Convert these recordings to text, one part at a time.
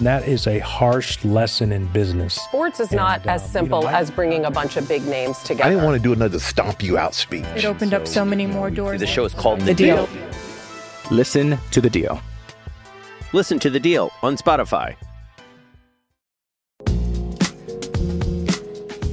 That is a harsh lesson in business. Sports is not uh, as simple as bringing a bunch of big names together. I didn't want to do another stomp you out speech. It opened up so many more doors. The show is called The, the deal. deal. Listen to the deal. Listen to the deal on Spotify.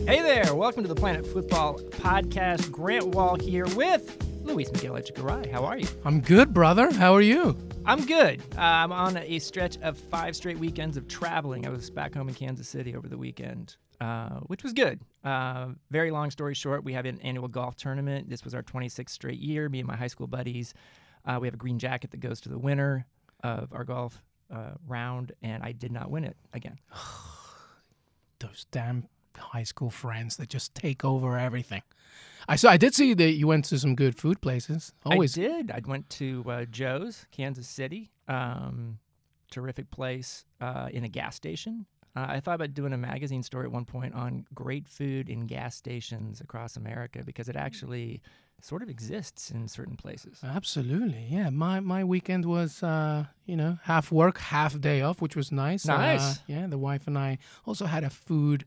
Hey there, welcome to the Planet Football Podcast. Grant Wahl here with Luis Miguel Echegaray. How are you? I'm good, brother. How are you? I'm good. Uh, I'm on a stretch of five straight weekends of traveling. I was back home in Kansas City over the weekend, uh, which was good. Uh, very long story short, we have an annual golf tournament. This was our 26th straight year. Me and my high school buddies. Uh, we have a green jacket that goes to the winner of our golf uh, round, and I did not win it again. Those damn high school friends that just take over everything. I saw. I did see that you went to some good food places. Always I did. I went to uh, Joe's, Kansas City. Um, terrific place uh, in a gas station. Uh, I thought about doing a magazine story at one point on great food in gas stations across America because it actually sort of exists in certain places. Absolutely, yeah. My my weekend was uh, you know half work, half day off, which was nice. Nice. Uh, yeah, the wife and I also had a food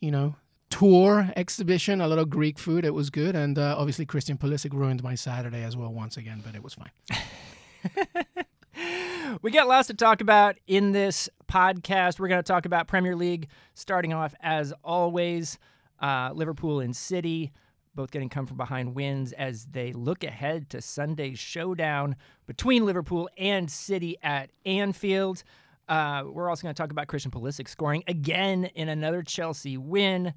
you know, tour exhibition, a lot of Greek food. It was good. And uh, obviously, Christian Pulisic ruined my Saturday as well once again, but it was fine. we got lots to talk about in this podcast. We're going to talk about Premier League, starting off as always, uh, Liverpool and City. Both getting come from behind wins as they look ahead to Sunday's showdown between Liverpool and City at Anfield. Uh, we're also going to talk about Christian Pulisic scoring again in another Chelsea win.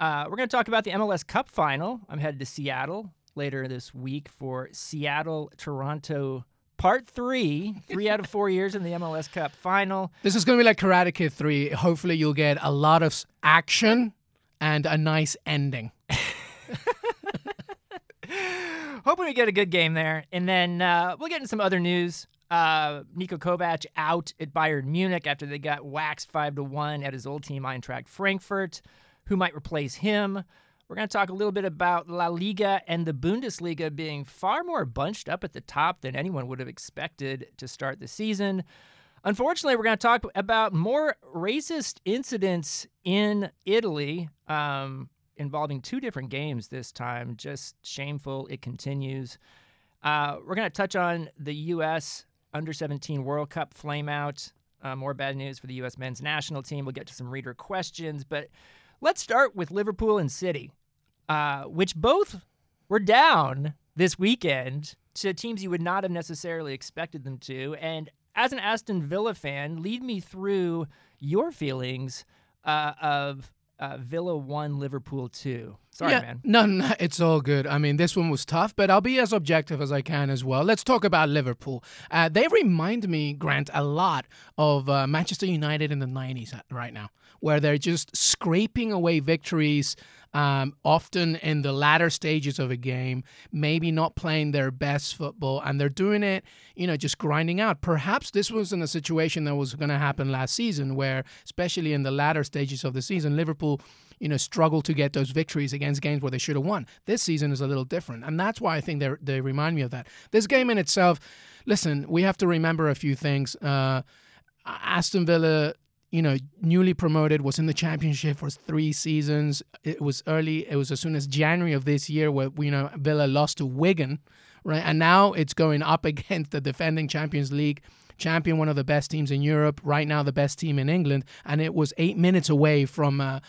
Uh, we're going to talk about the MLS Cup final. I'm headed to Seattle later this week for Seattle Toronto part three, three out of four years in the MLS Cup final. This is going to be like Karate Kid 3. Hopefully, you'll get a lot of action and a nice ending. Hoping we get a good game there. And then uh, we'll get into some other news. Uh, Niko Kovac out at Bayern Munich after they got waxed five to one at his old team Eintracht Frankfurt. Who might replace him? We're going to talk a little bit about La Liga and the Bundesliga being far more bunched up at the top than anyone would have expected to start the season. Unfortunately, we're going to talk about more racist incidents in Italy um, involving two different games this time. Just shameful. It continues. Uh, we're going to touch on the U.S under 17 World Cup flameout. Uh, more bad news for the U.S. men's national team. We'll get to some reader questions, but let's start with Liverpool and City, uh, which both were down this weekend to teams you would not have necessarily expected them to. And as an Aston Villa fan, lead me through your feelings uh, of uh, Villa 1, Liverpool 2. Sorry, yeah, man. No, no, it's all good. I mean, this one was tough, but I'll be as objective as I can as well. Let's talk about Liverpool. Uh, they remind me, Grant, a lot of uh, Manchester United in the 90s right now, where they're just scraping away victories um, often in the latter stages of a game, maybe not playing their best football, and they're doing it, you know, just grinding out. Perhaps this was in a situation that was going to happen last season, where, especially in the latter stages of the season, Liverpool you know, struggle to get those victories against games where they should have won. This season is a little different, and that's why I think they they remind me of that. This game in itself, listen, we have to remember a few things. Uh, Aston Villa you know, newly promoted, was in the championship for three seasons. It was early. It was as soon as January of this year where you know Villa lost to Wigan, right? And now it's going up against the defending Champions League champion, one of the best teams in Europe, right now the best team in England, and it was eight minutes away from a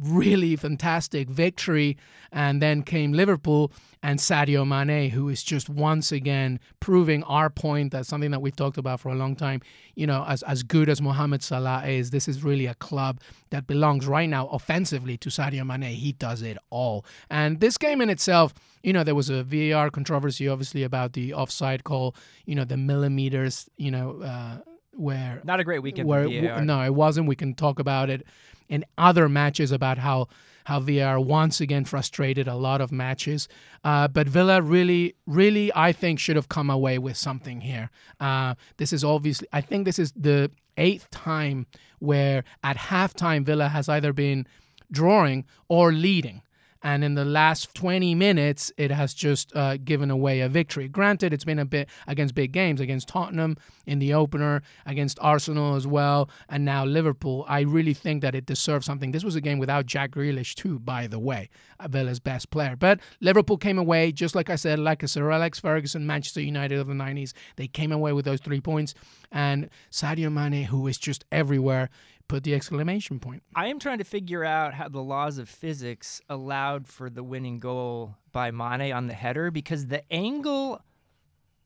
really fantastic victory. And then came Liverpool and Sadio Mane, who is just once again proving our point. that something that we've talked about for a long time. You know, as, as good as Mohamed Salah is, this is really a club that belongs right now offensively to Sadio Mane. He does it all. And this game in itself, you know, there was a VAR controversy, obviously, about the offside call, you know, the millimeters, you know, uh, where. Not a great weekend where, VAR. No, it wasn't. We can talk about it in other matches about how how VAR once again frustrated a lot of matches. Uh, but Villa really, really, I think should have come away with something here. Uh, this is obviously, I think this is the eighth time where at halftime Villa has either been drawing or leading and in the last 20 minutes it has just uh, given away a victory. Granted it's been a bit against big games against tottenham in the opener against arsenal as well and now liverpool. I really think that it deserves something. This was a game without jack Grealish too by the way villa's best player. But liverpool came away just like i said like a sir alex ferguson manchester united of the 90s they came away with those three points. And sadio mane who is just everywhere put the exclamation point. I am trying to figure out how the laws of physics allowed for the winning goal by Mane on the header because the angle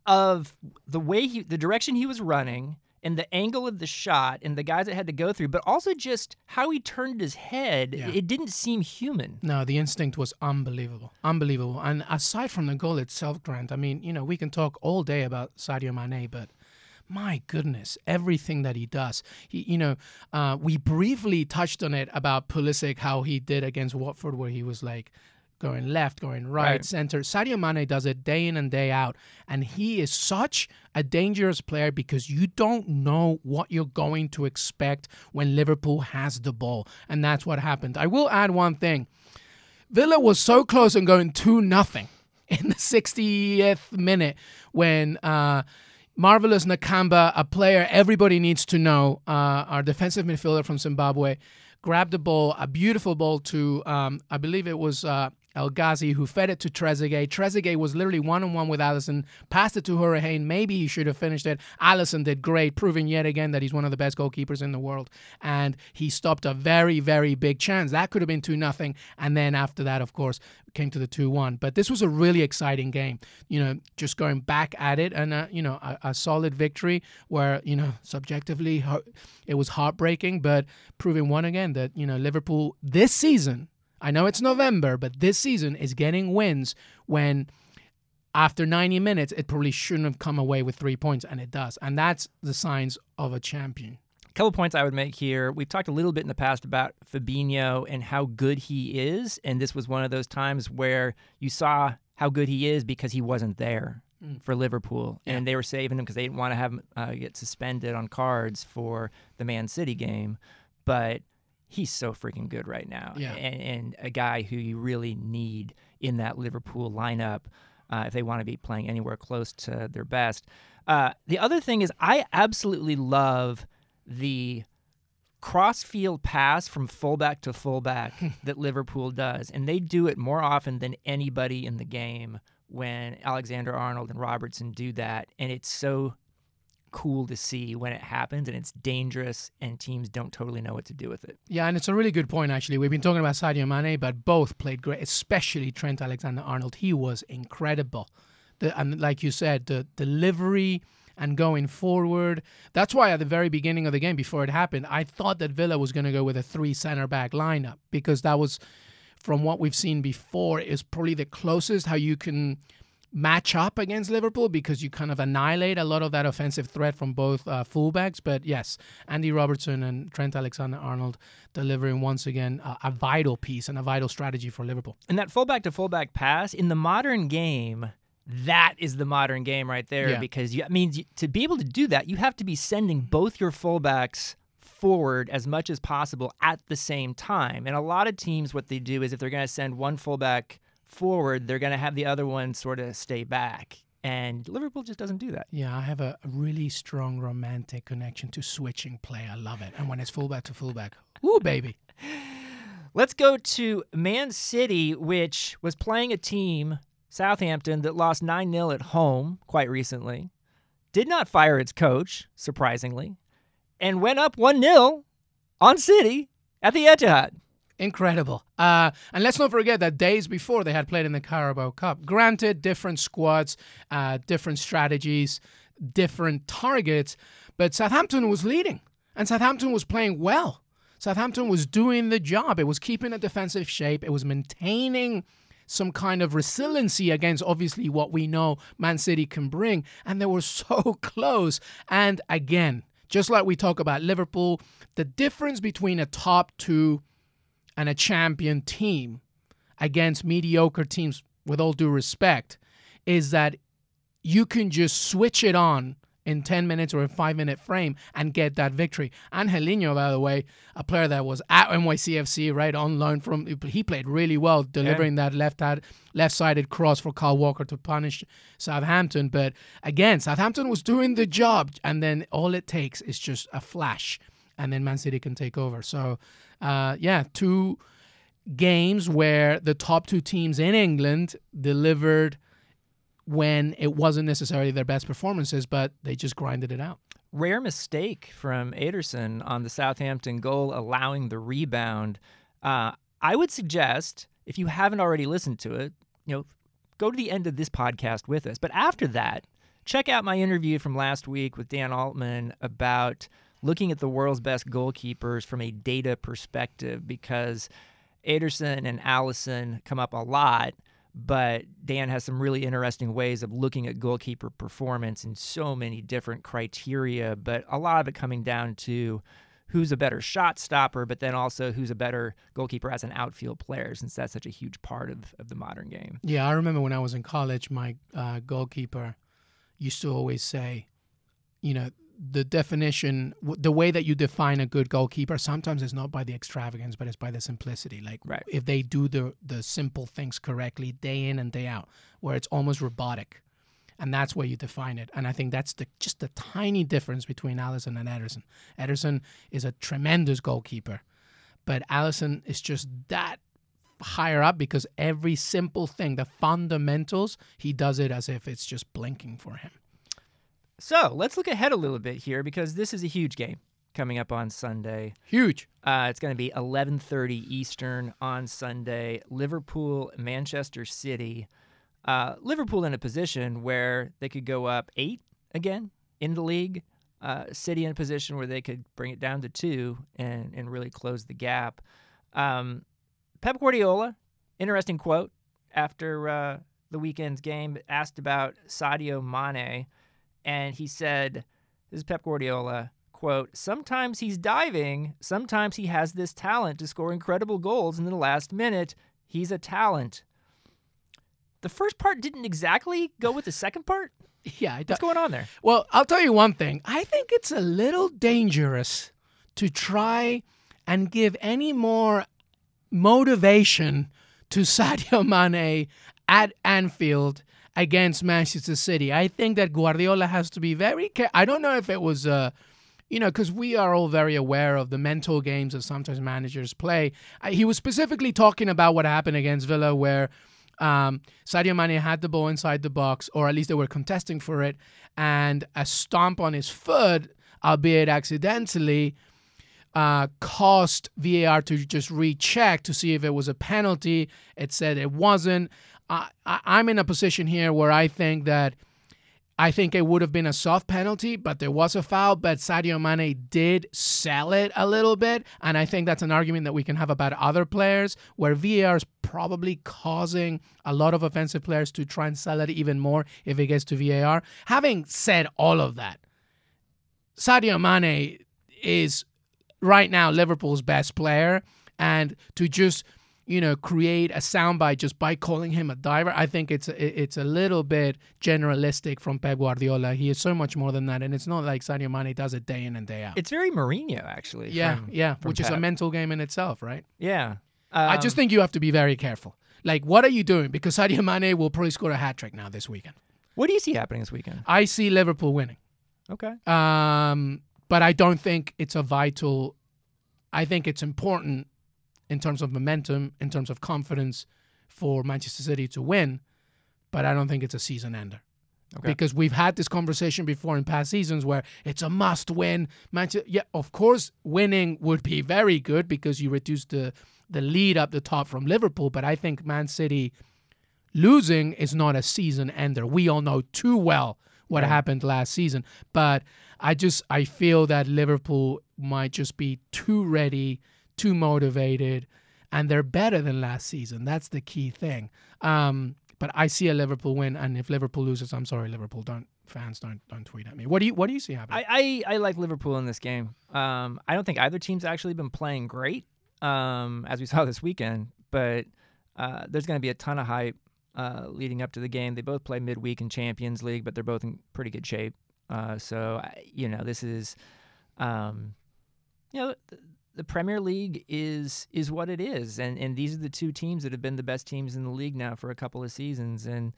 of the way he, the direction he was running, and the angle of the shot, and the guys it had to go through, but also just how he turned his head, yeah. it didn't seem human. No, the instinct was unbelievable, unbelievable. And aside from the goal itself, Grant, I mean, you know, we can talk all day about Sadio Mane, but my goodness, everything that he does. He, you know, uh, we briefly touched on it about Pulisic, how he did against Watford, where he was like going left, going right, right, center. Sadio Mane does it day in and day out, and he is such a dangerous player because you don't know what you're going to expect when Liverpool has the ball, and that's what happened. I will add one thing: Villa was so close on going two nothing in the 60th minute when. Uh, Marvelous Nakamba, a player everybody needs to know, uh, our defensive midfielder from Zimbabwe, grabbed the ball, a beautiful ball to, um, I believe it was uh, El Ghazi, who fed it to Trezeguet. Trezeguet was literally one on one with Alisson, passed it to Hourihane. Maybe he should have finished it. Alisson did great, proving yet again that he's one of the best goalkeepers in the world. And he stopped a very, very big chance. That could have been 2 nothing. And then after that, of course, came to the 2 1. But this was a really exciting game. You know, just going back at it and, uh, you know, a, a solid victory where, you know, subjectively it was heartbreaking, but proving one again that, you know, Liverpool this season I know it's November, but this season is getting wins when after 90 minutes it probably shouldn't have come away with three points, and it does. And that's the signs of a champion. A couple points I would make here. We've talked a little bit in the past about Fabinho and how good he is, and this was one of those times where you saw how good he is because he wasn't there mm. for Liverpool, yeah. and they were saving him because they didn't want to have him uh, get suspended on cards for the Man City game. But he's so freaking good right now. Yeah. And, and a guy who you really need in that Liverpool lineup uh, if they want to be playing anywhere close to their best. Uh, the other thing is, I absolutely love the cross-field pass from fullback to fullback that Liverpool does, and they do it more often than anybody in the game when Alexander Arnold and Robertson do that, and it's so cool to see when it happens and it's dangerous and teams don't totally know what to do with it. Yeah, and it's a really good point actually. We've been talking about Sadio Mane, but both played great, especially Trent Alexander-Arnold. He was incredible. The, and like you said, the delivery and going forward. That's why at the very beginning of the game, before it happened, I thought that Villa was going to go with a three center back lineup because that was, from what we've seen before, is probably the closest how you can match up against Liverpool because you kind of annihilate a lot of that offensive threat from both uh, fullbacks. But yes, Andy Robertson and Trent Alexander Arnold delivering once again uh, a vital piece and a vital strategy for Liverpool. And that fullback to fullback pass in the modern game. That is the modern game right there yeah. because you, I mean to be able to do that, you have to be sending both your fullbacks forward as much as possible at the same time. And a lot of teams, what they do is if they're going to send one fullback forward, they're going to have the other one sort of stay back. and Liverpool just doesn't do that. Yeah, I have a really strong romantic connection to switching play. I love it. And when it's fullback to fullback, ooh, baby. Let's go to Man City, which was playing a team, Southampton, that lost 9 0 at home quite recently, did not fire its coach, surprisingly, and went up 1 0 on City at the Etihad. Incredible. Uh, and let's not forget that days before they had played in the Carabao Cup. Granted, different squads, uh, different strategies, different targets, but Southampton was leading and Southampton was playing well. Southampton was doing the job. It was keeping a defensive shape, it was maintaining some kind of resiliency against obviously what we know Man City can bring. And they were so close. And again, just like we talk about Liverpool, the difference between a top two and a champion team against mediocre teams, with all due respect, is that you can just switch it on in 10 minutes or a five minute frame and get that victory. Angelino, by the way, a player that was at NYCFC, right, on loan from, he played really well, delivering yeah. that left hand, left sided cross for Kyle Walker to punish Southampton. But again, Southampton was doing the job, and then all it takes is just a flash, and then Man City can take over. So, uh, yeah, two games where the top two teams in England delivered when it wasn't necessarily their best performances, but they just grinded it out. Rare mistake from Ederson on the Southampton goal, allowing the rebound. Uh, I would suggest, if you haven't already listened to it, you know, go to the end of this podcast with us. But after that, check out my interview from last week with Dan Altman about looking at the world's best goalkeepers from a data perspective because Ederson and Alisson come up a lot but Dan has some really interesting ways of looking at goalkeeper performance in so many different criteria, but a lot of it coming down to who's a better shot stopper, but then also who's a better goalkeeper as an outfield player, since that's such a huge part of, of the modern game. Yeah, I remember when I was in college, my uh, goalkeeper used to always say, you know, the definition, the way that you define a good goalkeeper, sometimes it's not by the extravagance, but it's by the simplicity. Like right. if they do the the simple things correctly, day in and day out, where it's almost robotic, and that's where you define it. And I think that's the just the tiny difference between Alisson and Ederson. Ederson is a tremendous goalkeeper, but Alisson is just that higher up because every simple thing, the fundamentals, he does it as if it's just blinking for him. So let's look ahead a little bit here because this is a huge game coming up on Sunday. Huge. Uh, it's going to be 11:30 Eastern on Sunday. Liverpool, Manchester City. Uh, Liverpool in a position where they could go up eight again in the league. Uh, City in a position where they could bring it down to two and and really close the gap. Um, Pep Guardiola, interesting quote after uh, the weekend's game, asked about Sadio Mane and he said, "This is Pep Guardiola." Quote, sometimes he's diving, sometimes he has this talent to score incredible goals in the last minute. He's a talent. The first part didn't exactly go with the second part. Yeah, what's going on there? Well, I'll tell you one thing. I think it's a little dangerous to try and give any more motivation to Sadio Mane at Anfield against Manchester City. I think that Guardiola has to be very. I don't know if it was, uh, you know, because we are all very aware of the mental games that sometimes managers play. He was specifically talking about what happened against Villa, where um, Sadio Mane had the ball inside the box, or at least they were contesting for it, and a stomp on his foot, albeit accidentally. Uh, caused VAR to just recheck to see if it was a penalty. It said it wasn't. I, I'm in a position here where I think that I think it would have been a soft penalty, but there was a foul. But Sadio Mane did sell it a little bit. And I think that's an argument that we can have about other players where VAR is probably causing a lot of offensive players to try and sell it even more if it gets to VAR. Having said all of that, Sadio Mane is right now Liverpool's best player. And to just you know, create a soundbite just by calling him a diver. I think it's a, it's a little bit generalistic from Pep Guardiola. He is so much more than that, and it's not like Sadio Mane does it day in and day out. It's very Mourinho, actually. Yeah, from, yeah, from which Pep. is a mental game in itself, right? Yeah. Um, I just think you have to be very careful. Like, what are you doing? Because Sadio Mane will probably score a hat trick now this weekend. What do you see happening this weekend? I see Liverpool winning. Okay. Um, but I don't think it's a vital. I think it's important in terms of momentum, in terms of confidence, for Manchester City to win. But I don't think it's a season ender. Okay. Because we've had this conversation before in past seasons where it's a must win. Manchester, yeah, of course, winning would be very good because you reduce the the lead up the top from Liverpool. But I think Man City losing is not a season ender. We all know too well what Right. happened last season. But I just I feel that Liverpool might just be too ready, too motivated, and they're better than last season. That's the key thing. Um, but I see a Liverpool win, and if Liverpool loses, I'm sorry, Liverpool. Don't fans don't don't tweet at me. What do you what do you see happening? I, I, I like Liverpool in this game. Um, I don't think either team's actually been playing great, um, as we saw this weekend. But uh, there's going to be a ton of hype uh, leading up to the game. They both play midweek in Champions League, but they're both in pretty good shape. Uh, so you know, this is, um, you know, the, Premier League is is what it is, and and these are the two teams that have been the best teams in the league now for a couple of seasons, and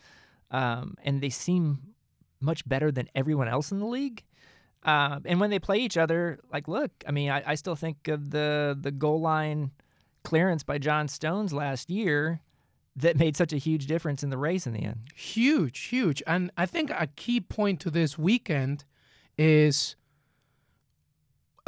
um, and they seem much better than everyone else in the league. Uh, and when they play each other, like, look, I mean, I, I still think of the the goal line clearance by John Stones last year that made such a huge difference in the race in the end. Huge, huge. And I think a key point to this weekend is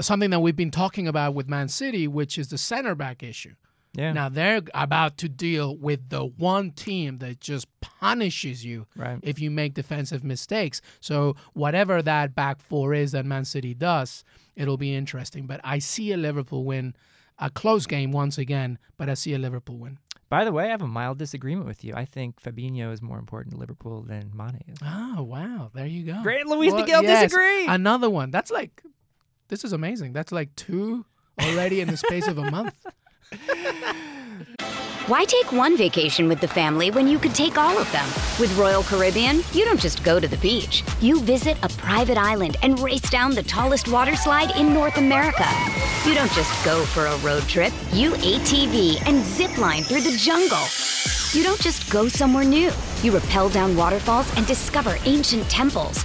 something that we've been talking about with Man City, which is the center back issue. Yeah. Now they're about to deal with the one team that just punishes you Right. if you make defensive mistakes. So whatever that back four is that Man City does, it'll be interesting. But I see a Liverpool win, a close game once again, but I see a Liverpool win. By the way, I have a mild disagreement with you. I think Fabinho is more important to Liverpool than Mane is. Oh wow, there you go. Great, Luis Well, Miguel yes, disagree. Another one. That's like, this is amazing. That's like two already in the space of a month. Why take one vacation with the family when you could take all of them? With Royal Caribbean, you don't just go to the beach. You visit a private island and race down the tallest water slide in North America. You don't just go for a road trip. You ATV and zip line through the jungle. You don't just go somewhere new. You rappel down waterfalls and discover ancient temples.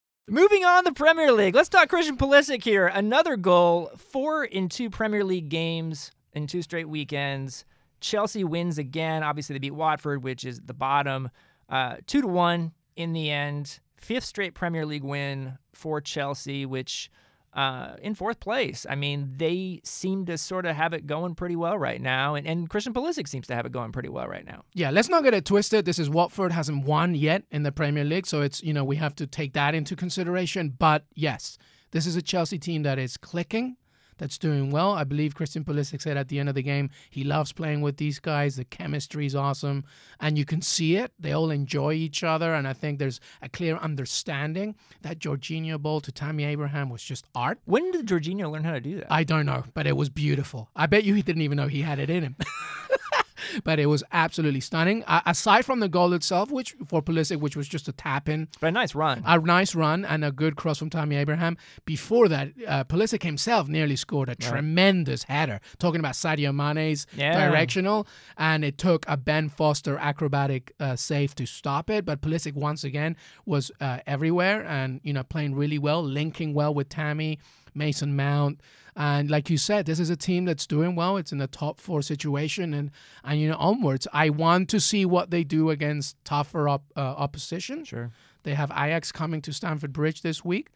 Moving on, the Premier League. Let's talk Christian Pulisic here. Another goal, four in two Premier League games in two straight weekends. Chelsea wins again. Obviously, they beat Watford, which is the bottom, uh, two to one in the end. Fifth straight Premier League win for Chelsea, which uh, in fourth place. I mean, they seem to sort of have it going pretty well right now, and, and Christian Pulisic seems to have it going pretty well right now. Yeah, let's not get it twisted. This is Watford hasn't won yet in the Premier League, so it's you know we have to take that into consideration. But yes, this is a Chelsea team that is clicking, that's doing well. I believe Christian Pulisic said at the end of the game he loves playing with these guys. The chemistry is awesome, and you can see it. They all enjoy each other, and I think there's a clear understanding that Jorginho ball to Tammy Abraham was just art. When did Jorginho learn how to do that? I don't know, but it was beautiful. I bet you he didn't even know he had it in him. but it was absolutely stunning. Uh, aside from the goal itself, which for Pulisic, which was just a tap in, but a nice run, a nice run, and a good cross from Tammy Abraham. Before that, uh, Pulisic himself nearly scored a tremendous header. Talking about Sadio Mane's Yeah. directional, and it took a Ben Foster acrobatic uh, save to stop it. But Pulisic once again was uh, everywhere, and you know playing really well, linking well with Tammy Mason Mount. And like you said, this is a team that's doing well. It's in the top four situation, and and you know onwards. I want to see what they do against tougher op, uh, opposition. Sure. They have Ajax coming to Stamford Bridge this week.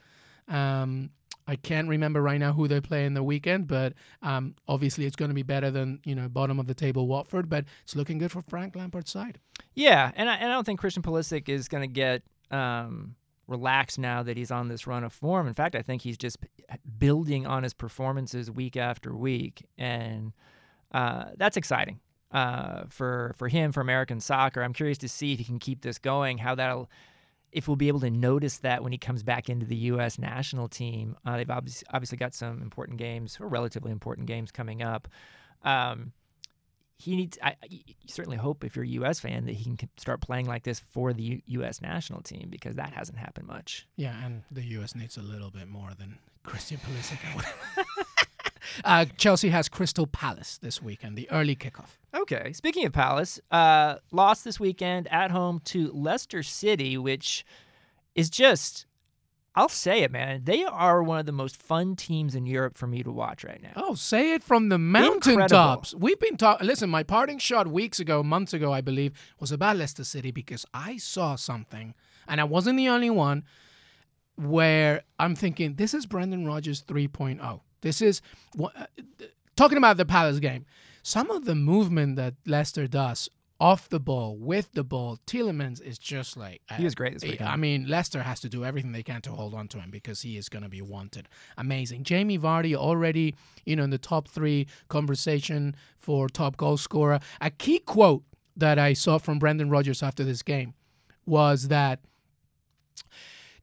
Um, I can't remember right now who they play in the weekend, but um, obviously it's going to be better than you know bottom of the table Watford. But it's looking good for Frank Lampard's side. Yeah, and I, and I don't think Christian Pulisic is going to get um, relaxed now that he's on this run of form. In fact, I think he's just building on his performances week after week, and uh, that's exciting uh, for for him for American soccer. I'm curious to see if he can keep this going. How that'll if we'll be able to notice that when he comes back into the U.S. national team. Uh, they've obviously, obviously got some important games, or relatively important games coming up. Um, he needs. I, I certainly hope if you're a U.S. fan that he can start playing like this for the U- U.S. national team because that hasn't happened much. Yeah, and the U.S. needs a little bit more than Christian Pulisic. uh, Chelsea has Crystal Palace this weekend, the early kickoff. Okay. Speaking of Palace, uh, lost this weekend at home to Leicester City, which is just. I'll say it, man. They are one of the most fun teams in Europe for me to watch right now. Oh, say it from the mountaintops. We've been talking. Listen, my parting shot weeks ago, months ago, I believe, was about Leicester City because I saw something, and I wasn't the only one, where I'm thinking, this is Brendan Rodgers 3.0. This is uh, talking about the Palace game. Some of the movement that Leicester does off the ball, with the ball, Tielemans is just like he was great this weekend. I mean, Leicester has to do everything they can to hold on to him because he is going to be wanted. Amazing. Jamie Vardy already, you know, in the top three conversation for top goal scorer. A key quote that I saw from Brendan Rodgers after this game was that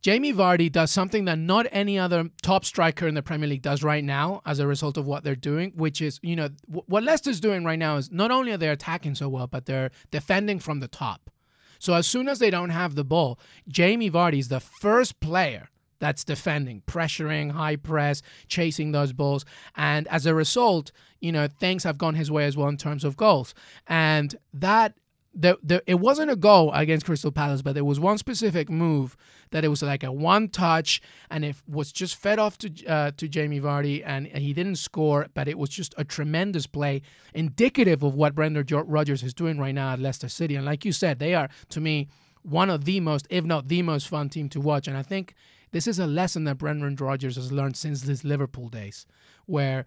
Jamie Vardy does something that not any other top striker in the Premier League does right now as a result of what they're doing, which is, you know, what Leicester's doing right now is not only are they attacking so well, but they're defending from the top. So as soon as they don't have the ball, Jamie Vardy is the first player that's defending, pressuring, high press, chasing those balls. And as a result, you know, things have gone his way as well in terms of goals. And that the, the, it wasn't a goal against Crystal Palace, but there was one specific move that it was like a one touch, and it was just fed off to uh, to Jamie Vardy, and he didn't score, but it was just a tremendous play, indicative of what Brendan Rodgers is doing right now at Leicester City. And like you said, they are to me one of the most, if not the most fun team to watch. And I think this is a lesson that Brendan Rodgers has learned since his Liverpool days, where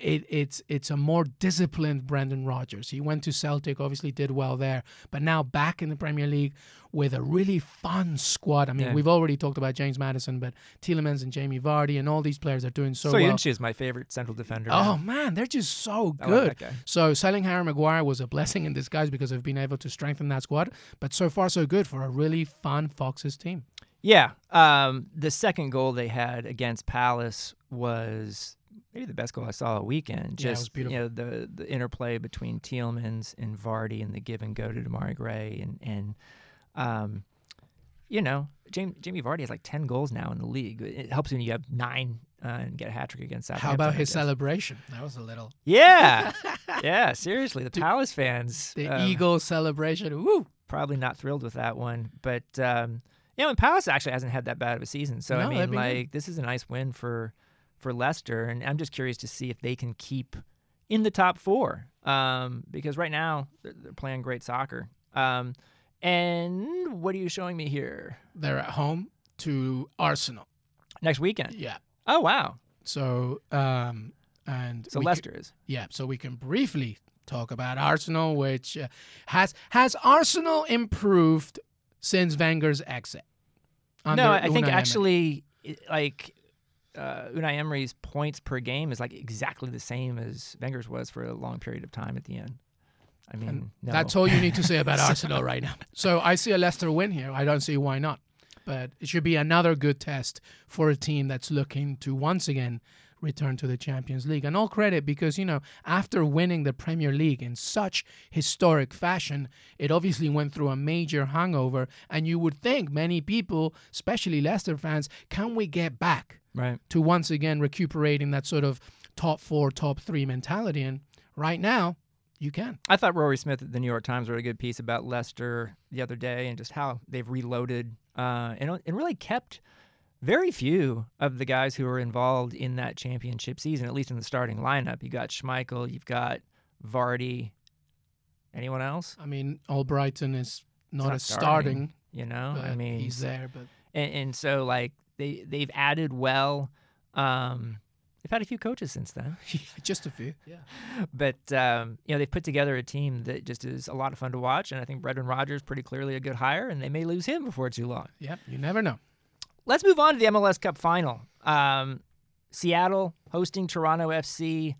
it, it's it's a more disciplined Brendan Rodgers. He went to Celtic, obviously did well there, but now back in the Premier League with a really fun squad. I mean, yeah. we've already talked about James Maddison, but Tielemans and Jamie Vardy and all these players are doing so, so well. Is my favorite central defender. Oh man, they're just so good. So selling Harry Maguire was a blessing in disguise because I've been able to strengthen that squad. But so far, so good for a really fun Foxes team. Yeah, um, the second goal they had against Palace was maybe the best goal I saw all weekend. Just yeah, you know the the interplay between Tielemans and Vardy and the give and go to Demarai Gray and and um, you know Jamie, Jamie Vardy has like ten goals now in the league. It helps when you have nine uh, and get a hat trick against Southampton. How about his celebration? That was a little. Yeah, yeah. Seriously, the Palace fans. The um, Eagle celebration. Woo! Probably not thrilled with that one, but um, you know, and Palace actually hasn't had that bad of a season. So no, I mean, like good. this is a nice win for for Leicester, and I'm just curious to see if they can keep in the top four um, because right now they're, they're playing great soccer. Um, and what are you showing me here? They're at home to Arsenal next weekend. Yeah. Oh wow. So um, and so Leicester can, is. Yeah. So we can briefly talk about Arsenal, which uh, has has Arsenal improved since Wenger's exit. No, I think actually, like uh, Unai Emery's points per game is like exactly the same as Wenger's was for a long period of time at the end. I mean, no. that's all you need to say about Arsenal right now. So I see a Leicester win here. I don't see why not. But it should be another good test for a team that's looking to once again return to the Champions League. And all credit because, you know, after winning the Premier League in such historic fashion, it obviously went through a major hangover. And you would think many people, especially Leicester fans, can we get back right. to once again recuperating that sort of top four, top three mentality? And right now, you can. I thought Rory Smith at the New York Times wrote a good piece about Leicester the other day and just how they've reloaded uh, and, and really kept very few of the guys who were involved in that championship season, at least in the starting lineup. You got Schmeichel, you've got Vardy. Anyone else? I mean, Albrighton is not, not a starting, You know, I mean, he's there, but and, and so like they they've added well. Um, they've had a few coaches since then, just a few. Yeah. but um, you know they've put together a team that just is a lot of fun to watch, and I think Brendan Rodgers pretty clearly a good hire, and they may lose him before too long. Yep. You never know. Let's move on to the MLS Cup final. Um, Seattle hosting Toronto FC,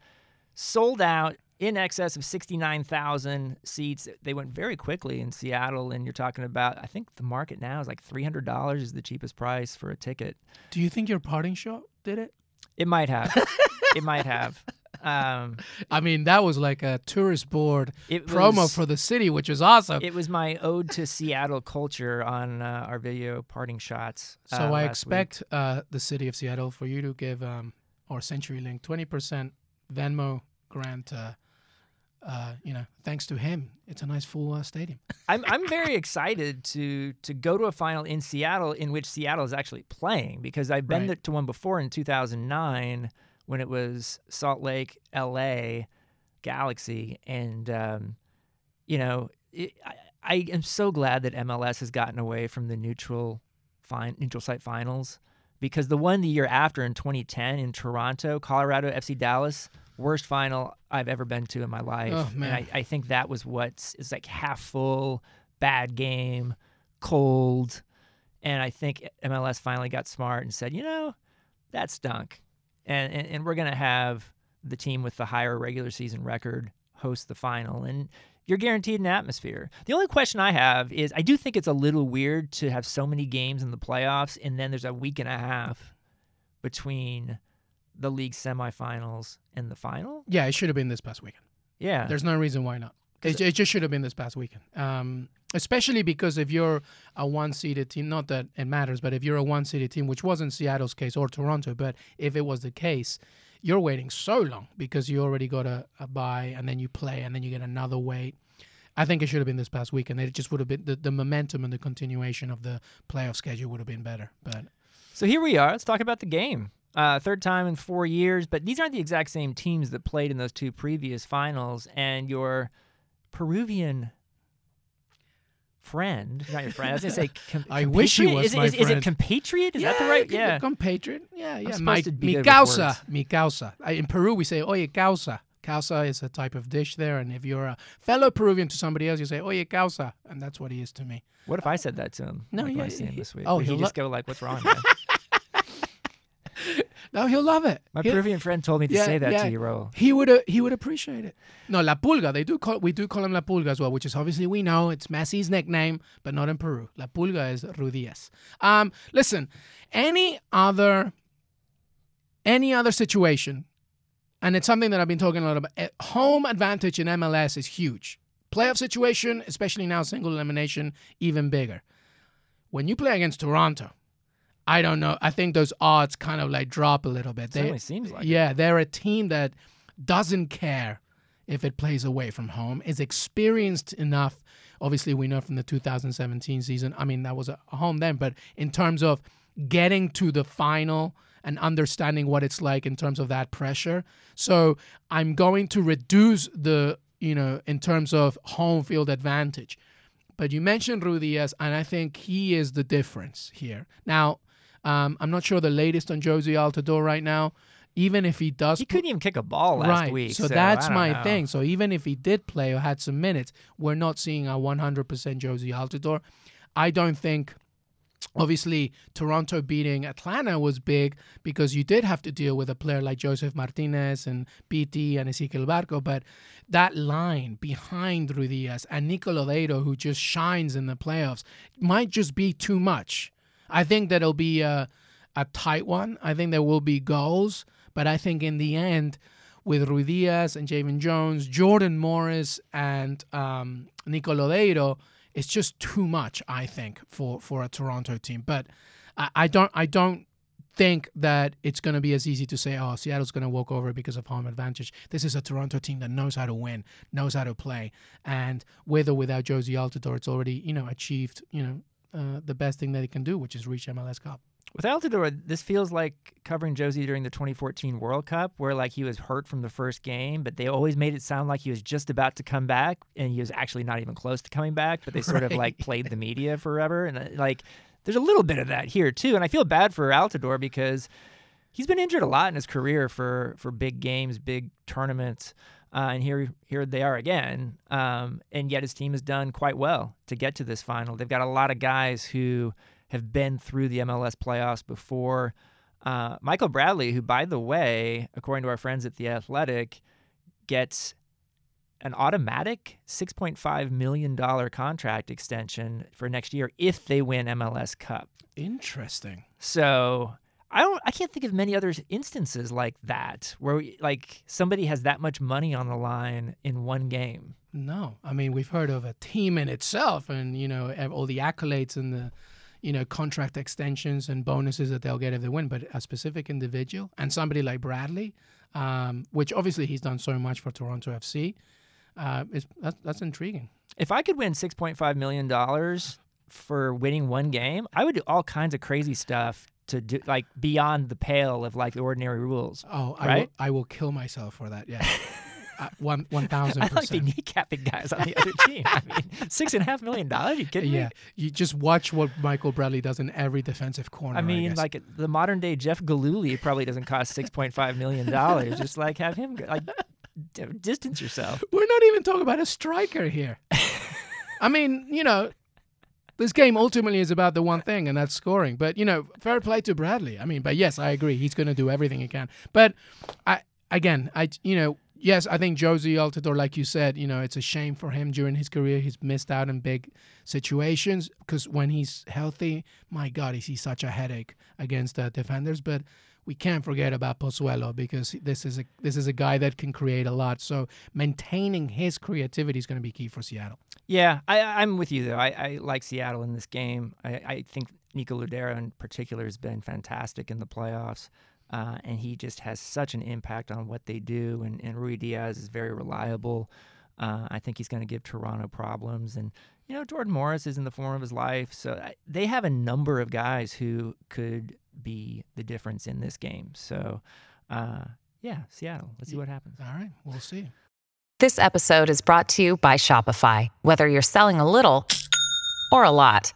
sold out in excess of 69,000 seats. They went very quickly in Seattle, and you're talking about, I think the market now is like $300 is the cheapest price for a ticket. Do you think your parting shot did it? It might have. it might have. Um, I mean, that was like a tourist board It promo was- for the city, which was awesome. it was my ode to Seattle culture on uh, our video parting shots. so uh, I expect uh, the city of Seattle for you to give um, our CenturyLink 20% Venmo grant. Uh, you know, thanks to him, it's a nice full uh, stadium. I'm I'm very excited to to go to a final in Seattle in which Seattle is actually playing because I've been Right. to one before in 2009 when it was Salt Lake, L.A. Galaxy, and um, you know it, I, I am so glad that MLS has gotten away from the neutral fin- neutral site finals because the one the year after in 2010 in Toronto, Colorado FC Dallas. Worst final I've ever been to in my life. Oh, And. I, I think that was what's it's like half full, bad game, cold. And I think MLS finally got smart and said, you know, that stunk. And, and, and we're going to have the team with the higher regular season record host the final. And you're guaranteed an atmosphere. The only question I have is I do think it's a little weird to have so many games in the playoffs and then there's a week and a half between the league semifinals and the final. Yeah, it should have been this past weekend. Yeah. There's no reason why not. It, it just should have been this past weekend. Um, especially because if you're a one-seeded team, not that it matters, but if you're a one-seeded team, which wasn't Seattle's case or Toronto, but if it was the case, you're waiting so long because you already got a, a bye and then you play and then you get another wait. I think it should have been this past weekend. It just would have been the, the momentum and the continuation of the playoff schedule would have been better. But So here we are. Let's talk about the game. Uh, third time in four years, but these aren't the exact same teams that played in those two previous finals. And your Peruvian friend, not your friend, I was to say com- I wish he was is, my is, is it compatriot? Is that the right? it could be Yeah. compatriot. Yeah, yeah. My, mi causa, mi causa. Uh, In Peru, we say oye causa. Causa is a type of dish there, and if you're a fellow Peruvian to somebody else, you say oye causa, and that's what he is to me. What if I said that to him? No, like when I see him this week. oh, he he'll just lo- go like, "What's wrong?" man?" No, he'll love it. My He'll- Peruvian friend told me to Yeah, say that yeah. to you, Raul. He would uh, he would appreciate it. No, La Pulga. They do call we do call him La Pulga as well, which is obviously we know it's Messi's nickname, but not in Peru. La Pulga is Ruidiaz. Um, listen, any other any other situation, and it's something that I've been talking a lot about. eh, Home advantage in MLS is huge. Playoff situation, especially now single elimination, even bigger. When you play against Toronto, I don't know. I think those odds kind of like drop a little bit. Certainly seems like it. Yeah, they're a team that doesn't care if it plays away from home. Is experienced enough. Obviously, we know from the 2017 season. I mean, that was a home then, but in terms of getting to the final and understanding what it's like in terms of that pressure. So I'm going to reduce the, you know, in terms of home field advantage. But you mentioned Ruidiaz, and I think he is the difference here. Now, um, I'm not sure the latest on Jozy Altidore right now. Even if he does, He couldn't even kick a ball last right. week. So, So, that's my know. thing. So even if he did play or had some minutes, we're not seeing a 100% Jozy Altidore. I don't think. Obviously, Toronto beating Atlanta was big because you did have to deal with a player like Josef Martinez and Pity and Ezequiel Barco, but that line behind Ruidiaz and Nico Lodeiro, who just shines in the playoffs, might just be too much. I think that it'll be a, a tight one. I think there will be goals, but I think in the end, with Ruidiaz and Joevin Jones, Jordan Morris, and um, Nico Lodeiro, it's just too much. I think for for a Toronto team, but I, I don't I don't think that it's going to be as easy to say, oh, Seattle's going to walk over because of home advantage. This is a Toronto team that knows how to win, knows how to play, and with or without Jozy Altidore, it's already you know achieved you know uh, the best thing that he can do, which is reach MLS Cup. With Altidore, this feels like covering Jozy during the 2014 World Cup, where like he was hurt from the first game, but they always made it sound like he was just about to come back, and he was actually not even close to coming back. But they sort right. of like played the media forever, and uh, like there's a little bit of that here too. And I feel bad for Altidore because he's been injured a lot in his career for for big games, big tournaments. Uh, and here, here they are again. Um, and yet his team has done quite well to get to this final. They've got a lot of guys who have been through the MLS playoffs before. Uh, Michael Bradley, who, by the way, according to our friends at The Athletic, gets an automatic $6.5 million contract extension for next year if they win MLS Cup. Interesting. So I don't I can't think of many other instances like that where like somebody has that much money on the line in one game. No. I mean, we've heard of a team in itself and you know all the accolades and the you know, contract extensions and bonuses that they'll get if they win, but a specific individual and somebody like Bradley, um, which obviously he's done so much for Toronto FC, uh, is that's, that's intriguing. If I could win six point five million dollars for winning one game, I would do all kinds of crazy stuff to do like beyond the pale of like the ordinary rules. Oh, I right? will, I will kill myself for that. Yeah. Uh, one one thousand. I like the kneecapping guys on the other team. I mean, six and a half million dollars. You kidding yeah. me? Yeah, you just watch what Michael Bradley does in every defensive corner. I mean, I like the modern day Jeff Gillooly probably doesn't cost six point five million dollars. just like have him like distance yourself. We're not even talking about a striker here. I mean, you know, this game ultimately is about the one thing, and that's scoring. But you know, fair play to Bradley. I mean, but yes, I agree. He's going to do everything he can. But I, again, I, you know, yes, I think Jozy Altidore, like you said, you know, it's a shame for him during his career. He's missed out in big situations because when he's healthy, my God, is he such a headache against the defenders. But we can't forget about Pozuelo because this is a this is a guy that can create a lot. So maintaining his creativity is going to be key for Seattle. Yeah, I, am with you though. I, I, like Seattle in this game. I, I think Nico Lodeiro in particular has been fantastic in the playoffs. Uh, and he just has such an impact on what they do. And, and Ruidíaz is very reliable. Uh, I think he's going to give Toronto problems. And, you know, Jordan Morris is in the form of his life. So I, they have a number of guys who could be the difference in this game. So, uh, yeah, Seattle. Let's see what happens. All right, we'll see. This episode is brought to you by Shopify. Whether you're selling a little or a lot,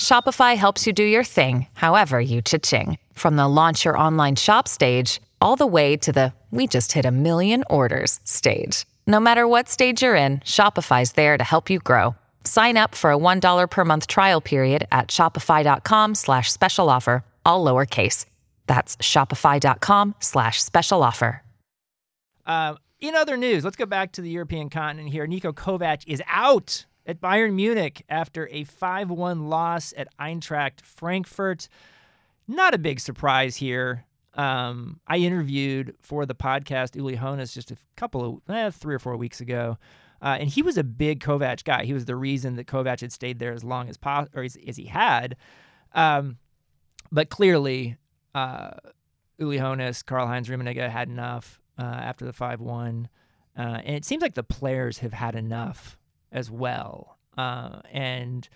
Shopify helps you do your thing, however you cha-ching. From the launch your online shop stage, all the way to the we just hit a million orders stage. No matter what stage you're in, Shopify's there to help you grow. Sign up for a $1 per month trial period at shopify.com slash special offer, all lowercase. That's shopify.com slash special offer. Uh, in other news, let's go back to the European continent here. Niko Kovac is out at Bayern Munich after a 5 1 loss at Eintracht Frankfurt. Not a big surprise here. Um, I interviewed for the podcast Uli Hoeneß just a couple of, eh, three or four weeks ago. Uh, and he was a big Kovac guy. He was the reason that Kovac had stayed there as long as possible, or as, as, he had. Um, but clearly, uh, Uli Hoeneß, Karl Heinz Rummenigge had enough uh, after the 5 1. Uh, and it seems like the players have had enough as well. Uh, and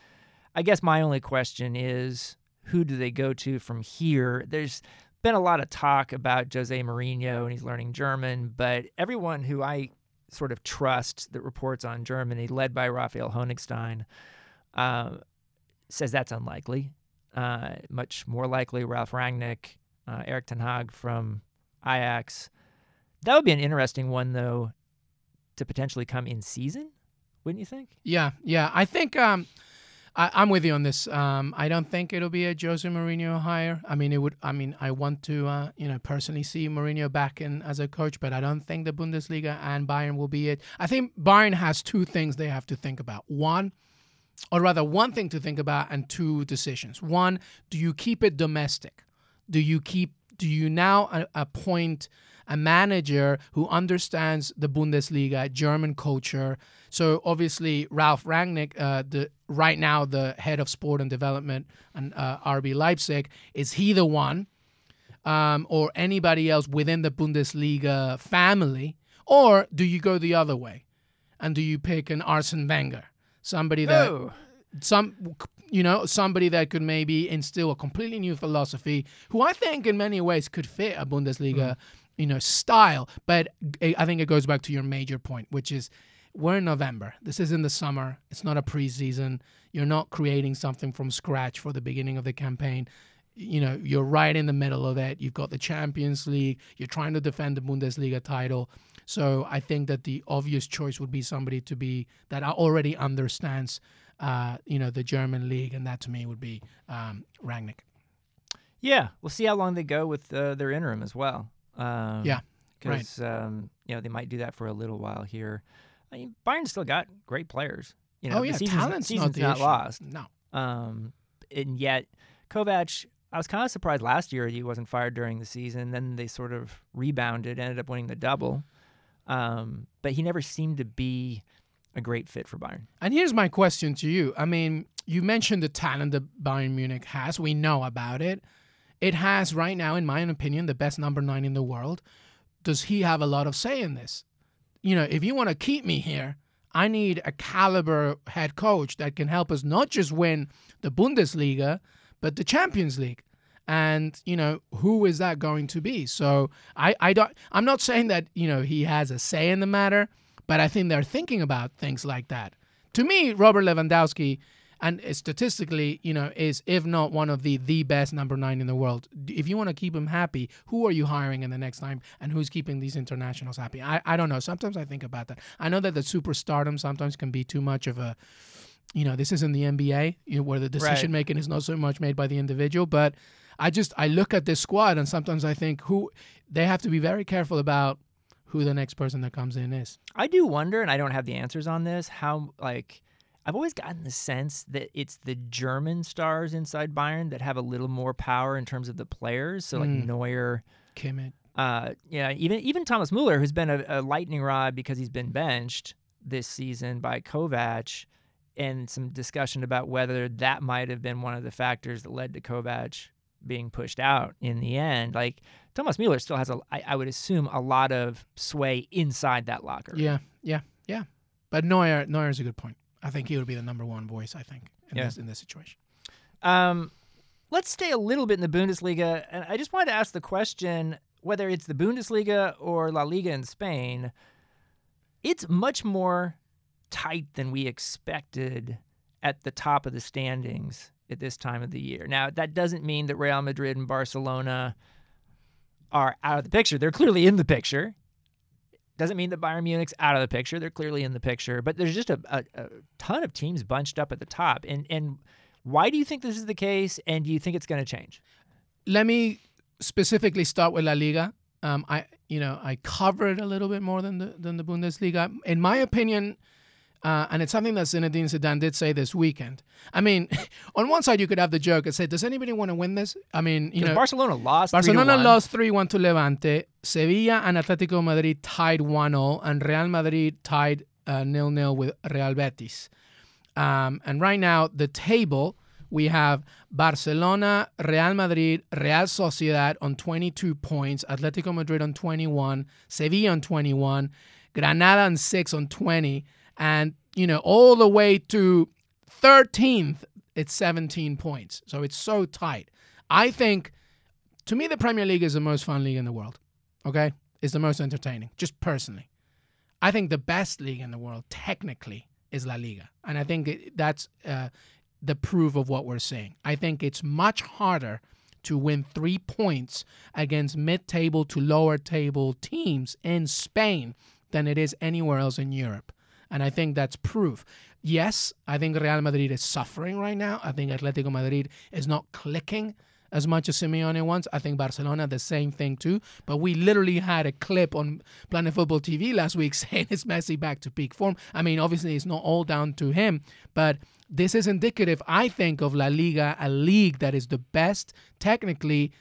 I guess my only question is who do they go to from here? There's been a lot of talk about Jose Mourinho and he's learning German, but everyone who I sort of trust that reports on Germany, led by Raphael Honigstein, uh, says that's unlikely. Uh, much more likely, Ralf Rangnick, uh, Erik Ten Hag from Ajax. That would be an interesting one, though, to potentially come in season wouldn't you think? Yeah, yeah. I think um, I, am with you on this. Um, I don't think it'll be a Jose Mourinho hire. I mean, it would. I mean, I want to, uh, you know, personally see Mourinho back in as a coach, but I don't think the Bundesliga and Bayern will be it. I think Bayern has two things they have to think about. One, or rather, one thing to think about, and two decisions. One, do you keep it domestic? Do you keep? Do you now appoint? A manager who understands the Bundesliga, German culture. So obviously, Ralf Rangnick, uh, the right now the head of sport and development and uh, RB Leipzig, is he the one, um, or anybody else within the Bundesliga family, or do you go the other way, and do you pick an Arsene Wenger, somebody that? some you know, somebody that could maybe instill a completely new philosophy, who I think in many ways could fit a Bundesliga, mm. You know, style. But I think it goes back to your major point, which is we're in November. This is in the summer. It's not a preseason. You're not creating something from scratch for the beginning of the campaign. You know, you're right in the middle of it. You've got the Champions League. You're trying to defend the Bundesliga title. So I think that the obvious choice would be somebody to be that already understands, uh, you know, the German league, and that to me would be um, Rangnick. Yeah, we'll see how long they go with uh, their interim as well. Um, yeah, because right. um, you know they might do that for a little while here. I mean, Bayern still got great players. You know, oh yeah, the season's, talent's season's not, not lost. No, um, and yet Kovac I was kind of surprised last year he wasn't fired during the season. Then they sort of rebounded, ended up winning the double. Um, but he never seemed to be a great fit for Bayern. And here's my question to you. I mean, you mentioned the talent that Bayern Munich has. We know about it. It has right now, in my opinion, the best number nine in the world. Does he have a lot of say in this? You know, if you want to keep me here, I need a caliber head coach that can help us not just win the Bundesliga, but the Champions League and you know who is that going to be so i i don't i'm not saying that you know he has a say in the matter but i think they're thinking about things like that to me robert lewandowski and statistically you know is if not one of the the best number 9 in the world if you want to keep him happy who are you hiring in the next time and who's keeping these internationals happy i i don't know sometimes i think about that i know that the superstardom sometimes can be too much of a you know this isn't the nba you know, where the decision right. making is not so much made by the individual but I just I look at this squad and sometimes I think who they have to be very careful about who the next person that comes in is. I do wonder, and I don't have the answers on this, how like I've always gotten the sense that it's the German stars inside Bayern that have a little more power in terms of the players. So like mm. Neuer, Kimmich. Uh, yeah, even even Thomas Muller, who's been a, a lightning rod because he's been benched this season by Kovac, and some discussion about whether that might have been one of the factors that led to Kovac being pushed out in the end. Like Thomas Mueller still has a, I, I would assume, a lot of sway inside that locker. Yeah, yeah, yeah. But Neuer, Neuer is a good point. I think he would be the number one voice. I think in yeah. this in this situation. Um, let's stay a little bit in the Bundesliga, and I just wanted to ask the question whether it's the Bundesliga or La Liga in Spain. It's much more tight than we expected at the top of the standings at this time of the year. Now, that doesn't mean that Real Madrid and Barcelona are out of the picture. They're clearly in the picture. Doesn't mean that Bayern Munich's out of the picture. They're clearly in the picture, but there's just a, a, a ton of teams bunched up at the top. And and why do you think this is the case? And do you think it's going to change? Let me specifically start with La Liga. Um, I you know I covered a little bit more than the than the Bundesliga. In my opinion, uh, and it's something that Zinedine Zidane did say this weekend. I mean, on one side you could have the joke and say, "Does anybody want to win this?" I mean, you know, Barcelona lost. Barcelona lost three one to Levante. Sevilla and Atletico Madrid tied 1-0, and Real Madrid tied uh, nil nil with Real Betis. Um, and right now the table we have Barcelona, Real Madrid, Real Sociedad on 22 points, Atletico Madrid on 21, Sevilla on 21, Granada on 6 on 20, and you know all the way to 13th it's 17 points. So it's so tight. I think to me the premier league is the most fun league in the world okay? It's the most entertaining just personally. I think the best league in the world technically is la liga. And i think that's uh, the proof of what we're saying i think it's much harder to win three points against mid-table to lower table teams in spain than it is anywhere else in europe and I think that's proof. Yes, I think Real Madrid is suffering right now. I think Atletico Madrid is not clicking as much as Simeone wants. I think Barcelona the same thing too. But we literally had a clip on Planet Football TV last week saying it's Messi back to peak form. I mean, obviously it's not all down to him, but this is indicative, I think, of La Liga, a league that is the best technically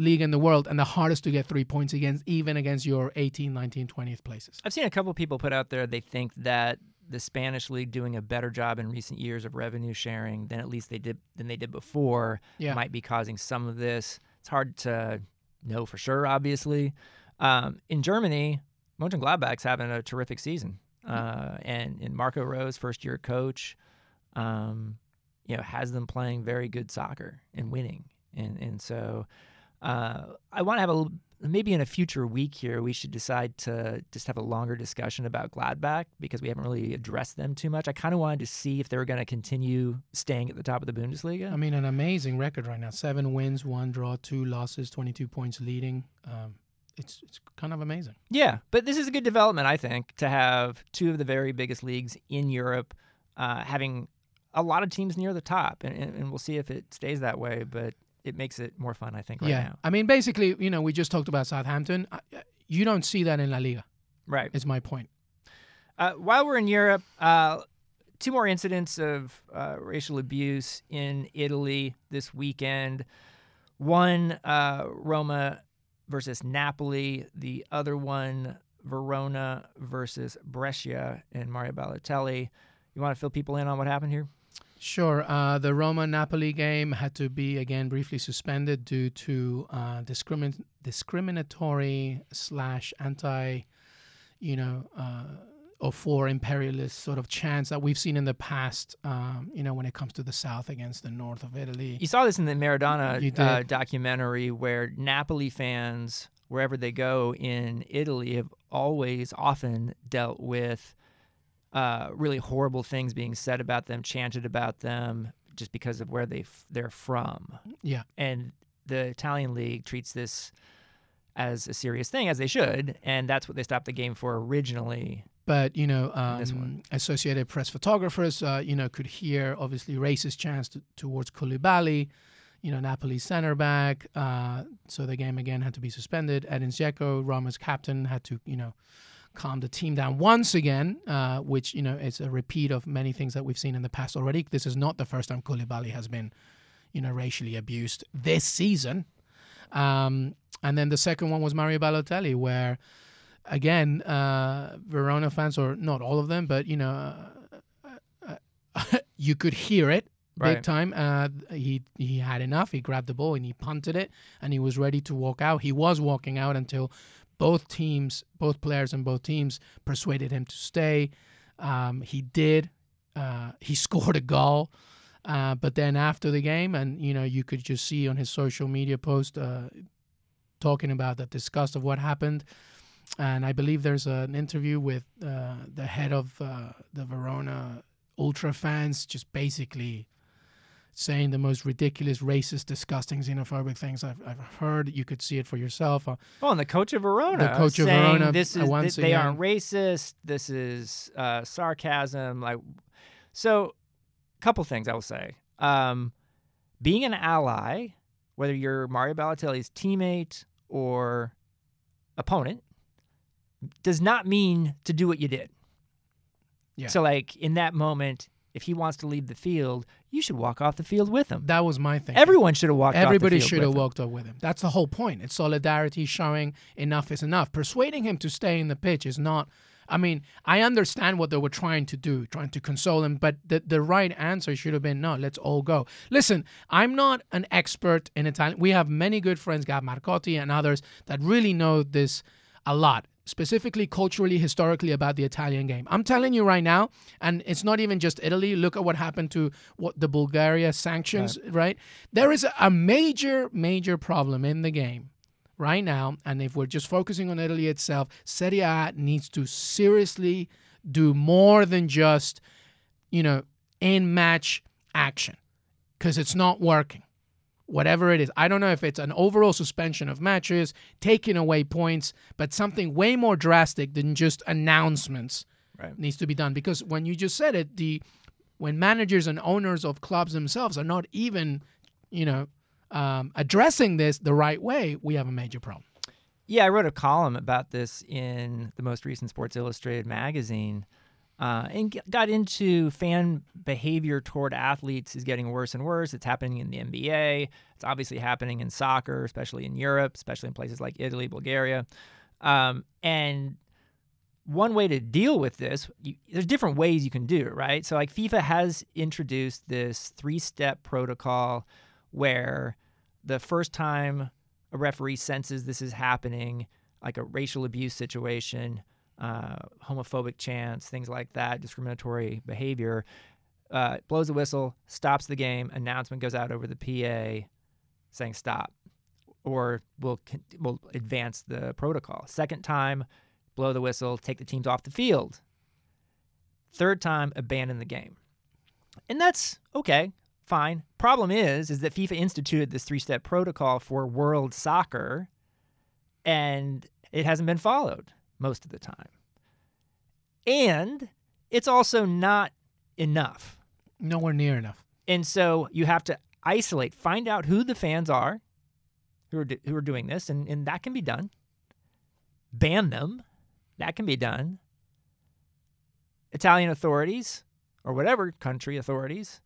league in the world and the hardest to get three points against, even against your 18, 19, 20th places. I've seen a couple people put out there they think that the Spanish league doing a better job in recent years of revenue sharing than at least they did than they did before yeah. might be causing some of this. It's hard to know for sure, obviously. Um, in Germany, Mönchengladbach's having a terrific season, uh, and in Marco Rose, first year coach. Um, you know has them playing very good soccer and winning, and and so uh, I want to have a maybe in a future week here we should decide to just have a longer discussion about Gladbach because we haven't really addressed them too much. I kind of wanted to see if they were going to continue staying at the top of the Bundesliga. I mean, an amazing record right now: seven wins, one draw, two losses, twenty-two points leading. Um, it's it's kind of amazing. Yeah, but this is a good development, I think, to have two of the very biggest leagues in Europe uh, having a lot of teams near the top, and, and, we'll see if it stays that way. But it makes it more fun, I think, right yeah. now. I mean, basically, you know, we just talked about Southampton. You don't see that in La Liga. Right. Is my point. Uh, while we're in Europe, uh, two more incidents of uh, racial abuse in Italy this weekend. One, uh, Roma versus Napoli. The other one, Verona versus Brescia and Mario Balotelli. You want to fill people in on what happened here? Sure. Uh, the Roma Napoli game had to be again briefly suspended due to uh, discrimin- discriminatory slash anti, you know, uh, or for imperialist sort of chants that we've seen in the past. Um, you know, when it comes to the south against the north of Italy. You saw this in the Maradona uh, documentary, where Napoli fans, wherever they go in Italy, have always often dealt with uh, really horrible things being said about them, chanted about them, just because of where they f- they're from. Yeah, and the Italian league treats this as a serious thing, as they should, and that's what they stopped the game for originally. But you know, um, Associated Press photographers, uh, you know, could hear obviously racist chants t- towards Koulibaly, you know, Napoli's center back. Uh, so the game again had to be suspended. Edin Dzeko, Roma's captain, had to you know calm the team down once again, uh, which you know is a repeat of many things that we've seen in the past already. This is not the first time Koulibaly has been, you know, racially abused this season. Um, and then the second one was Mario Balotelli, where again, uh, Verona fans, or not all of them, but you know, uh, uh you could hear it big right. time. Uh, he he had enough. He grabbed the ball and he punted it, and he was ready to walk out. He was walking out until both teams, both players and both teams persuaded him to stay. Um, he did. Uh, he scored a goal. Uh, but then after the game, and you know, you could just see on his social media post uh, talking about the disgust of what happened. And I believe there's an interview with uh, the head of uh, the Verona Ultra fans, just basically saying the most ridiculous, racist, disgusting, xenophobic things I've, I've heard. You could see it for yourself. Uh, oh, and the coach of Verona. The coach of Verona. This is th- they aren't racist. This is uh, sarcasm. Like, so, a couple things I will say. Um, being an ally, whether you're Mario Balotelli's teammate or opponent, does not mean to do what you did. Yeah. So, like in that moment, if he wants to leave the field, you should walk off the field with him. That was my thing. Everyone should have walked Everybody should have walked off with him. That's the whole point. It's solidarity showing enough is enough. Persuading him to stay in the pitch is not I mean, I understand what they were trying to do, trying to console him, but the, the right answer should have been no, let's all go. Listen, I'm not an expert in Italian. We have many good friends, Gab Marcotti and others, that really know this a lot specifically culturally, historically about the Italian game. I'm telling you right now, and it's not even just Italy. Look at what happened to what the Bulgaria sanctions, right? right? There is a major, major problem in the game right now, and if we're just focusing on Italy itself, Serie A needs to seriously do more than just, you know, in match action because it's not working whatever it is. I don't know if it's an overall suspension of matches, taking away points, but something way more drastic than just announcements right. needs to be done. Because when you just said it, the when managers and owners of clubs themselves are not even, you know, um, addressing this the right way, we have a major problem. Yeah, I wrote a column about this in the most recent Sports Illustrated magazine uh, and got into fan behavior toward athletes is getting worse and worse. It's happening in the NBA. It's obviously happening in soccer, especially in Europe, especially in places like Italy, Bulgaria. Um, and one way to deal with this, you, there's different ways you can do it, right? So, like FIFA has introduced this three step protocol where the first time a referee senses this is happening, like a racial abuse situation, uh, homophobic chants, things like that, discriminatory behavior, uh, blows a whistle, stops the game. Announcement goes out over the PA, saying stop, or we'll we'll advance the protocol. Second time, blow the whistle, take the teams off the field. Third time, abandon the game, and that's okay, fine. Problem is, is that FIFA instituted this three-step protocol for world soccer, and it hasn't been followed most of the time. And it's also not enough. Nowhere near enough. And so you have to isolate, find out who the fans are who are, do, who are doing this, and, and that can be done. Ban them. That can be done. Italian authorities, or whatever country authorities,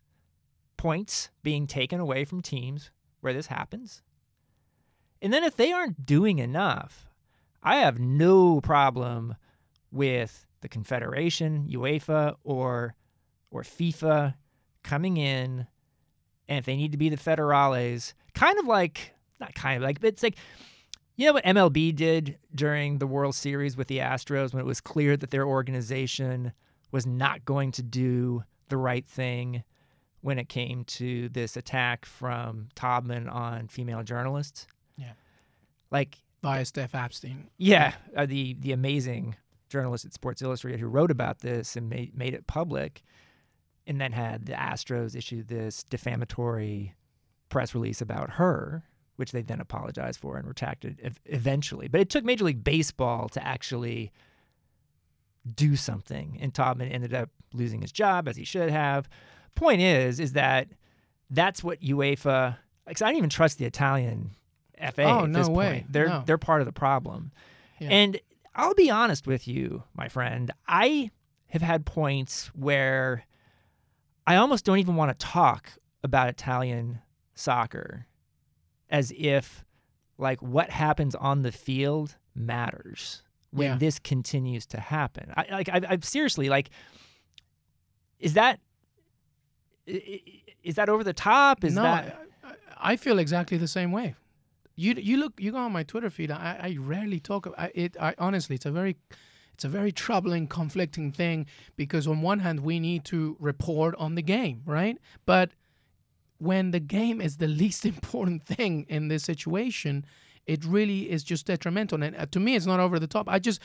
points being taken away from teams where this happens. And then if they aren't doing enough, I have no problem with the Confederation, UEFA, or or FIFA coming in, and if they need to be the federales, kind of like not kind of like, but it's like you know what MLB did during the World Series with the Astros when it was clear that their organization was not going to do the right thing when it came to this attack from Taubman on female journalists. Yeah. Like via Steph Apstein. Yeah, uh, the the amazing journalist at Sports Illustrated who wrote about this and made made it public, and then had the Astros issue this defamatory press release about her, which they then apologized for and retracted ev- eventually. But it took Major League Baseball to actually do something, and Taubman ended up losing his job as he should have. Point is, is that that's what UEFA. I don't even trust the Italian FA. Oh at no this way! Point. They're no. they're part of the problem. Yeah. And I'll be honest with you, my friend. I have had points where I almost don't even want to talk about Italian soccer as if like what happens on the field matters when Yeah. this continues to happen. I like I I seriously like is that is that over the top? Is no, that I, I feel exactly the same way. You you look you go on my Twitter feed. I, I rarely talk. I, it I honestly, it's a very it's a very troubling, conflicting thing because on one hand we need to report on the game, right? But when the game is the least important thing in this situation, it really is just detrimental. And uh, to me, it's not over the top. I just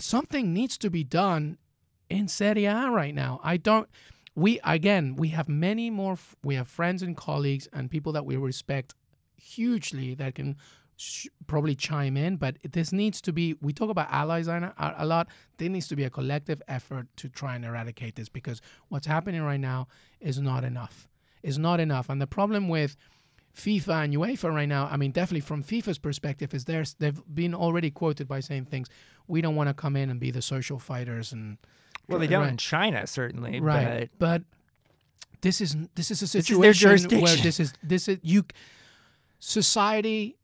something needs to be done in Serie A right now. I don't. We again, we have many more. We have friends and colleagues and people that we respect hugely that can sh- probably chime in. But this needs to be. We talk about allies a, a lot. There needs to be a collective effort to try and eradicate this because what's happening right now is not enough. Is not enough. And the problem with FIFA and UEFA right now, I mean, definitely from FIFA's perspective, is there's they've been already quoted by saying things. We don't want to come in and be the social fighters and well they don't in China certainly, right. but But this is this is a situation where this is this is you society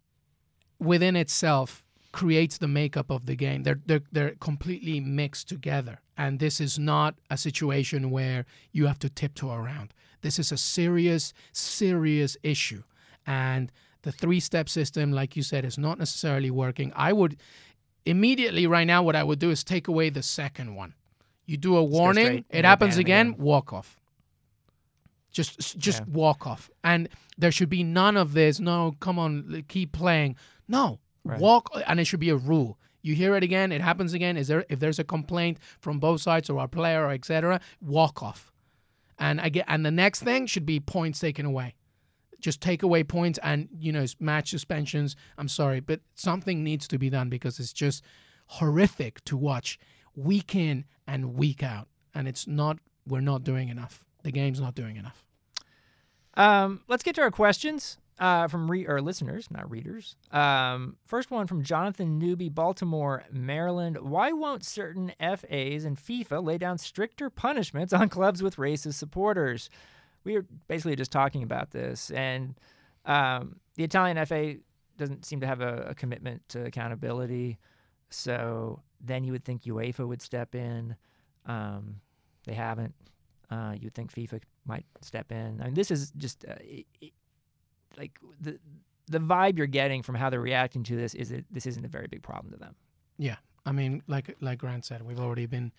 within itself creates the makeup of the game. They're they're they're completely mixed together, and this is not a situation where you have to tiptoe around. This is a serious serious issue, and the three-step system, like you said, is not necessarily working. I would immediately right now what I would do is take away the second one. You do a warning, it happens again, again. walk off. Just just Yeah. walk off. And there should be none of this. No, come on, keep playing. No. Right. Walk uh, and it should be a rule. You hear it again, it happens again. Is there if there's a complaint from both sides or a player or etc., walk off. And I get and the next thing should be points taken away. Just take away points and you know match suspensions. I'm sorry, but something needs to be done because it's just horrific to watch week in and week out, and it's not. We're not doing enough. The game's not doing enough. Um, let's get to our questions uh, from re- or listeners, not readers. Um, first one from Jonathan Newby, Baltimore, Maryland. Why won't certain FAs and FIFA lay down stricter punishments on clubs with racist supporters? We were basically just talking about this, and um, the Italian FA doesn't seem to have a, a commitment to accountability. So then you would think UEFA would step in. Um, they haven't. Uh, you would think FIFA might step in. I mean, this is just uh, it, it, like the the vibe you're getting from how they're reacting to this is that this isn't a very big problem to them. Yeah, I mean, like like Grant said, we've already been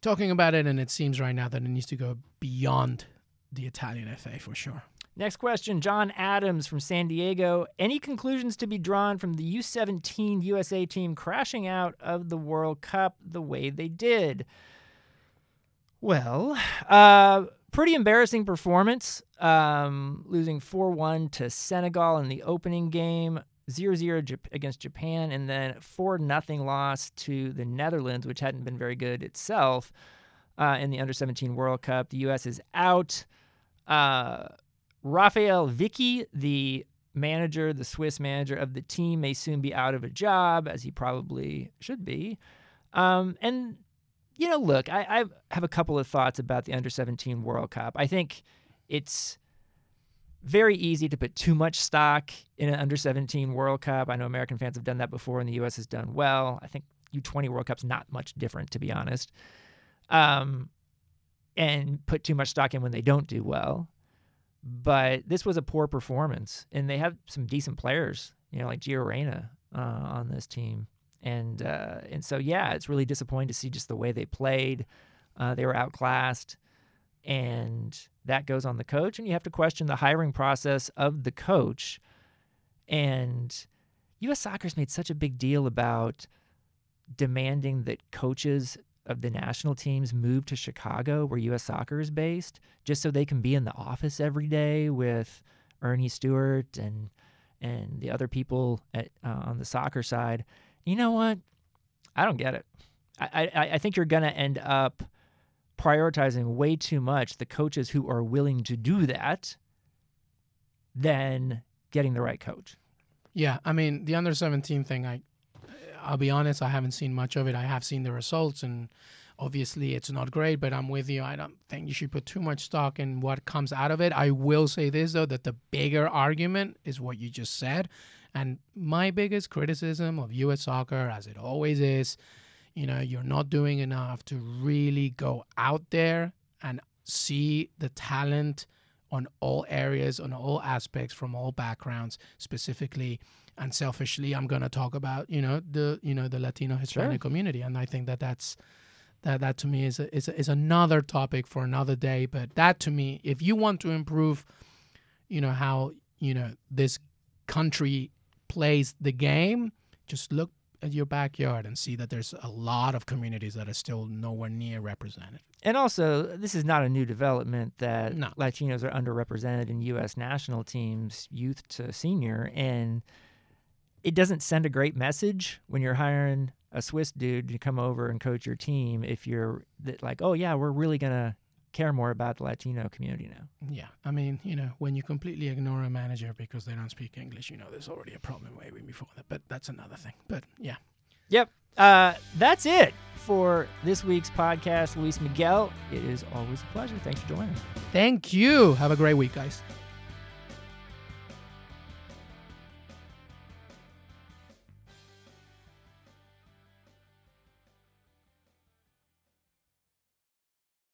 talking about it, and it seems right now that it needs to go beyond the Italian FA for sure. Next question John Adams from San Diego. Any conclusions to be drawn from the U17 USA team crashing out of the World Cup the way they did? Well, uh, pretty embarrassing performance, um, losing 4 1 to Senegal in the opening game, 0 0 against Japan, and then 4 0 loss to the Netherlands, which hadn't been very good itself uh, in the Under 17 World Cup. The U.S. is out. Uh, Raphael Wicky, the manager, the Swiss manager of the team, may soon be out of a job, as he probably should be. Um, and you know, look, I, I have a couple of thoughts about the under 17 World Cup. I think it's very easy to put too much stock in an under 17 World Cup. I know American fans have done that before, and the U.S. has done well. I think U20 World Cup's not much different, to be honest. Um, and put too much stock in when they don't do well. But this was a poor performance, and they have some decent players, you know, like Gio Reyna uh, on this team and uh, and so yeah, it's really disappointing to see just the way they played. Uh, they were outclassed, and that goes on the coach, and you have to question the hiring process of the coach. And U.S. Soccer's made such a big deal about demanding that coaches of the national teams move to Chicago, where U.S. Soccer is based, just so they can be in the office every day with Earnie Stewart and and the other people at, uh, on the soccer side you know what? I don't get it. I, I, I think you're going to end up prioritizing way too much the coaches who are willing to do that than getting the right coach. Yeah, I mean the under 17 thing. I, I'll be honest, I haven't seen much of it. I have seen the results, and obviously it's not great. But I'm with you. I don't think you should put too much stock in what comes out of it. I will say this though, that the bigger argument is what you just said, and my biggest criticism of US soccer, as it always is, you know, you're not doing enough to really go out there and see the talent on all areas, on all aspects, from all backgrounds, specifically and selfishly. I'm going to talk about, you know, the you know the Latino Hispanic sure. community, and I think that that's that that to me is a, is a, is another topic for another day. But that to me, if you want to improve, you know how you know this country plays the game, just look at your backyard and see that there's a lot of communities that are still nowhere near represented. And also, this is not a new development that no. Latinos are underrepresented in U.S. national teams, youth to senior. And it doesn't send a great message when you're hiring a Swiss dude to come over and coach your team if you're like, oh, yeah, we're really going to care more about the Latino community now. Yeah, I mean, you know, when you completely ignore a manager because they don't speak English, you know, there's already a problem way before that. But that's another thing. But yeah. Yep. Uh, that's it for this week's podcast, Luis Miguel. It is always a pleasure. Thanks for joining. Thank you. Have a great week, guys.